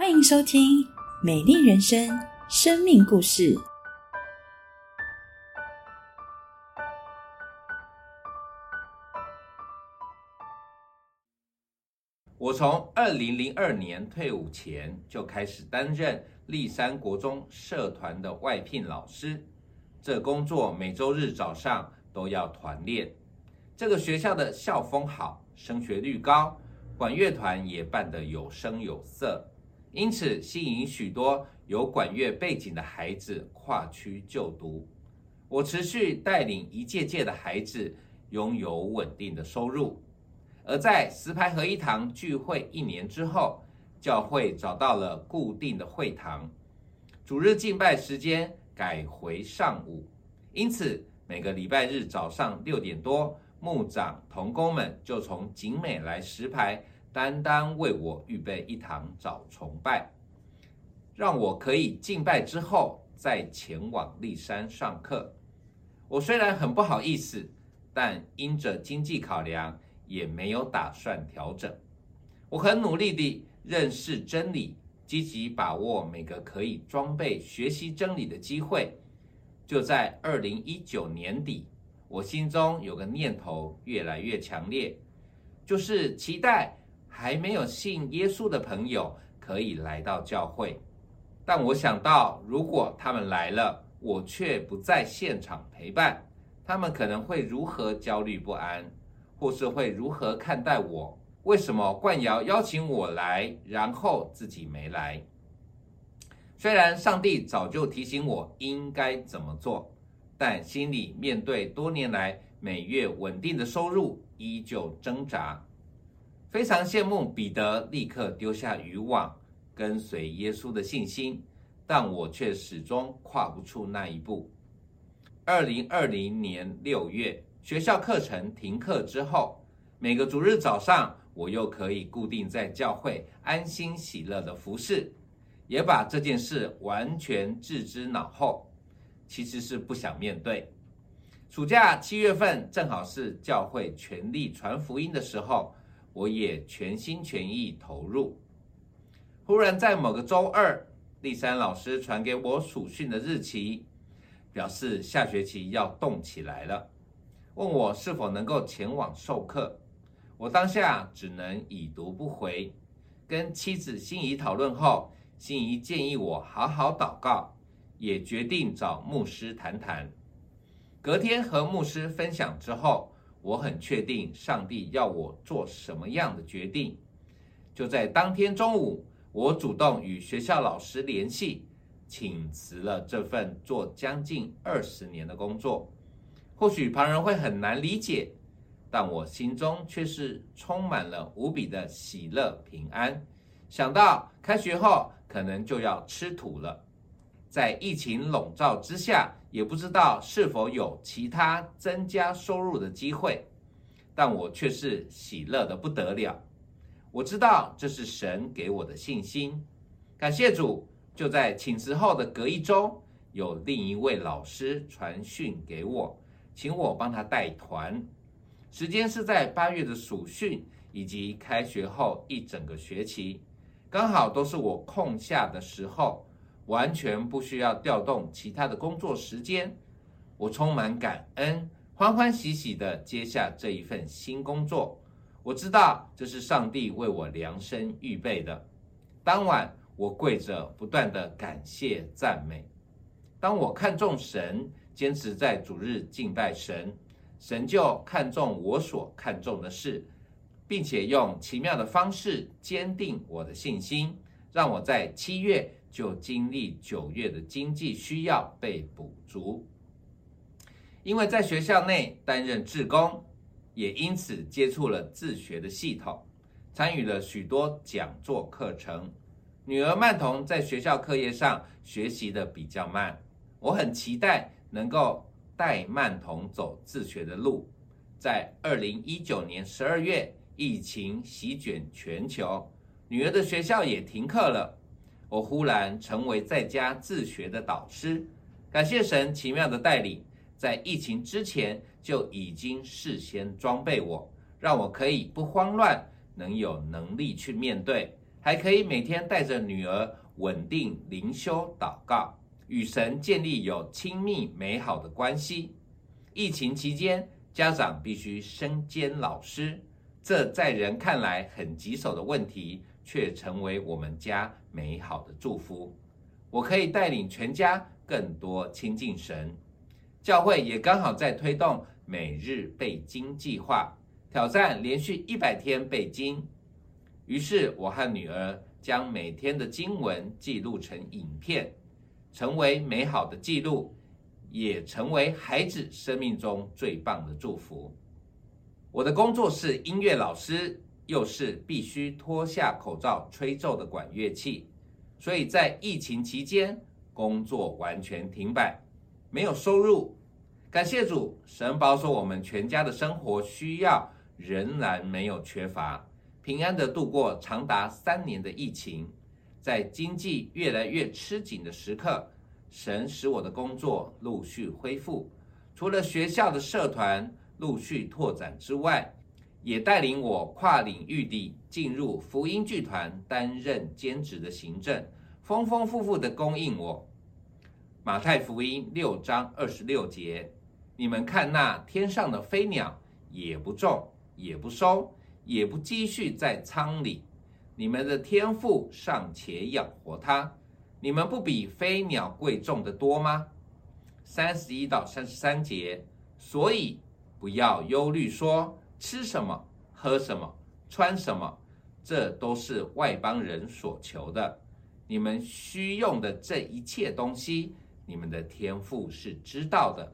欢迎收听《美丽人生》生命故事。我从二零零二年退伍前就开始担任立山国中社团的外聘老师，这工作每周日早上都要团练。这个学校的校风好，升学率高，管乐团也办得有声有色，因此吸引许多有管乐背景的孩子跨区就读。我持续带领一届届的孩子拥有稳定的收入。而在石牌合一堂聚会一年之后，教会找到了固定的会堂，主日敬拜时间改回上午，因此每个礼拜日早上六点多，牧长同工们就从景美来石牌，单单为我预备一堂早崇拜，让我可以敬拜之后再前往立山上课。我虽然很不好意思，但因着经济考量。也没有打算调整。我很努力地认识真理，积极把握每个可以装备学习真理的机会。就在二零一九年底，我心中有个念头越来越强烈，就是期待还没有信耶稣的朋友可以来到教会。但我想到，如果他们来了，我却不在现场陪伴，他们可能会如何焦虑不安。或是会如何看待我？为什么冠尧邀请我来，然后自己没来？虽然上帝早就提醒我应该怎么做，但心里面对多年来每月稳定的收入，依旧挣扎。非常羡慕彼得立刻丢下渔网，跟随耶稣的信心，但我却始终跨不出那一步。二零二零年六月。学校课程停课之后，每个主日早上，我又可以固定在教会安心喜乐的服侍，也把这件事完全置之脑后。其实是不想面对。暑假七月份正好是教会全力传福音的时候，我也全心全意投入。忽然在某个周二，立山老师传给我暑训的日期，表示下学期要动起来了。问我是否能够前往授课，我当下只能已读不回。跟妻子心仪讨论后，心仪建议我好好祷告，也决定找牧师谈谈。隔天和牧师分享之后，我很确定上帝要我做什么样的决定。就在当天中午，我主动与学校老师联系，请辞了这份做将近二十年的工作。或许旁人会很难理解，但我心中却是充满了无比的喜乐平安。想到开学后可能就要吃土了，在疫情笼罩之下，也不知道是否有其他增加收入的机会，但我却是喜乐的不得了。我知道这是神给我的信心，感谢主。就在请辞后的隔一周，有另一位老师传讯给我。请我帮他带团，时间是在八月的暑训以及开学后一整个学期，刚好都是我空下的时候，完全不需要调动其他的工作时间。我充满感恩，欢欢喜喜的接下这一份新工作。我知道这是上帝为我量身预备的。当晚，我跪着不断的感谢赞美。当我看中神。坚持在主日敬拜神，神就看重我所看重的事，并且用奇妙的方式坚定我的信心，让我在七月就经历九月的经济需要被补足。因为在学校内担任志工，也因此接触了自学的系统，参与了许多讲座课程。女儿曼彤在学校课业上学习的比较慢，我很期待。能够带曼童走自学的路，在二零一九年十二月，疫情席卷全球，女儿的学校也停课了。我忽然成为在家自学的导师，感谢神奇妙的带领，在疫情之前就已经事先装备我，让我可以不慌乱，能有能力去面对，还可以每天带着女儿稳定灵修祷告，与神建立有亲密美好的关系。疫情期间，家长必须身兼老师，这在人看来很棘手的问题，却成为我们家美好的祝福。我可以带领全家更多亲近神。教会也刚好在推动每日背经计划，挑战连续一百天背经。于是，我和女儿将每天的经文记录成影片，成为美好的记录，也成为孩子生命中最棒的祝福。我的工作是音乐老师，又是必须脱下口罩吹奏的管乐器，所以在疫情期间工作完全停摆，没有收入。感谢主，神保守我们全家的生活需要仍然没有缺乏。平安的度过长达三年的疫情，在经济越来越吃紧的时刻，神使我的工作陆续恢复。除了学校的社团陆续拓展之外，也带领我跨领域地进入福音剧团担任兼职的行政，丰丰富富的供应我。马太福音六章二十六节，你们看那天上的飞鸟，也不种，也不收。也不积蓄在仓里，你们的天赋尚且养活它，你们不比飞鸟贵重的多吗？三十一到三十三节，所以不要忧虑，说吃什么、喝什么、穿什么，这都是外邦人所求的。你们需用的这一切东西，你们的天赋是知道的。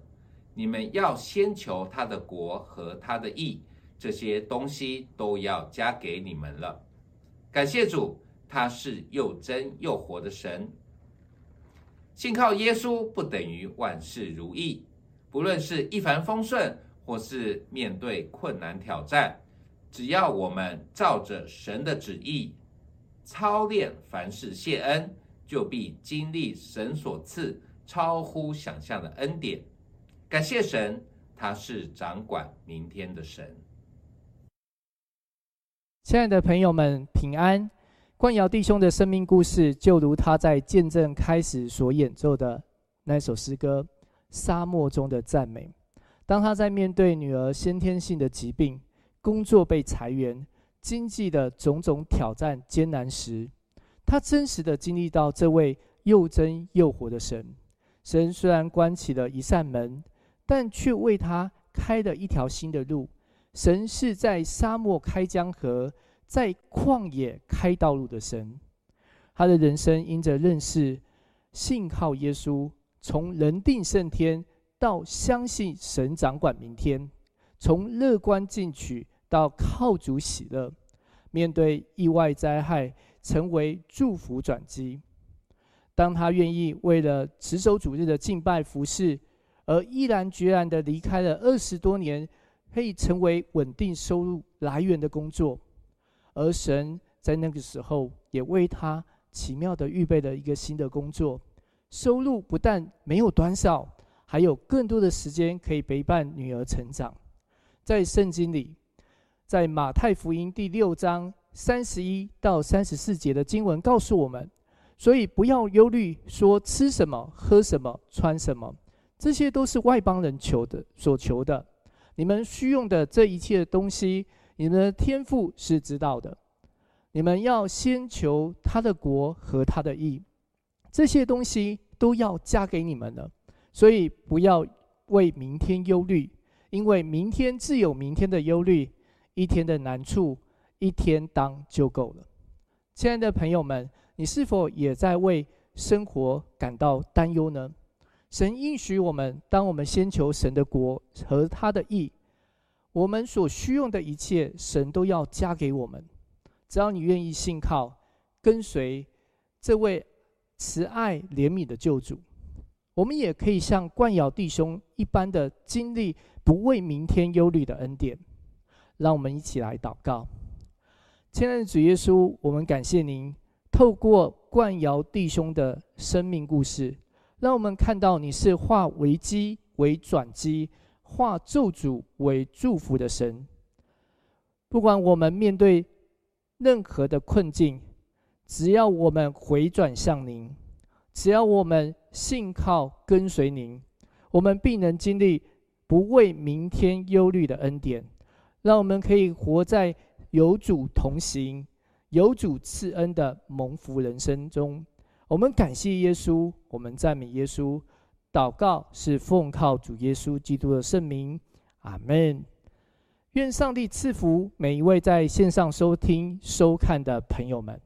你们要先求他的国和他的义。这些东西都要加给你们了。感谢主，他是又真又活的神。信靠耶稣不等于万事如意，不论是一帆风顺，或是面对困难挑战，只要我们照着神的旨意操练，凡事谢恩，就必经历神所赐超乎想象的恩典。感谢神，他是掌管明天的神。亲爱的朋友们，平安！冠尧弟兄的生命故事，就如他在见证开始所演奏的那首诗歌《沙漠中的赞美》。当他在面对女儿先天性的疾病、工作被裁员、经济的种种挑战艰难时，他真实的经历到这位又真又活的神。神虽然关起了一扇门，但却为他开了一条新的路。神是在沙漠开江河，在旷野开道路的神。他的人生因着认识、信靠耶稣，从人定胜天到相信神掌管明天，从乐观进取到靠主喜乐，面对意外灾害成为祝福转机。当他愿意为了持守主日的敬拜服饰，而毅然决然的离开了二十多年。可以成为稳定收入来源的工作，而神在那个时候也为他奇妙的预备了一个新的工作，收入不但没有短少，还有更多的时间可以陪伴女儿成长。在圣经里，在马太福音第六章三十一到三十四节的经文告诉我们，所以不要忧虑，说吃什么、喝什么、穿什么，这些都是外邦人求的所求的。你们需用的这一切东西，你们的天赋是知道的。你们要先求他的国和他的义，这些东西都要加给你们的。所以不要为明天忧虑，因为明天自有明天的忧虑，一天的难处一天当就够了。亲爱的朋友们，你是否也在为生活感到担忧呢？神应许我们，当我们先求神的国和他的义，我们所需用的一切，神都要加给我们。只要你愿意信靠、跟随这位慈爱怜悯的救主，我们也可以像冠尧弟兄一般的经历不为明天忧虑的恩典。让我们一起来祷告，亲爱的主耶稣，我们感谢您透过冠尧弟兄的生命故事。让我们看到你是化危机为转机、化咒诅为祝福的神。不管我们面对任何的困境，只要我们回转向您，只要我们信靠跟随您，我们必能经历不为明天忧虑的恩典，让我们可以活在有主同行、有主赐恩的蒙福人生中。我们感谢耶稣，我们赞美耶稣。祷告是奉靠主耶稣基督的圣名，阿门。愿上帝赐福每一位在线上收听、收看的朋友们。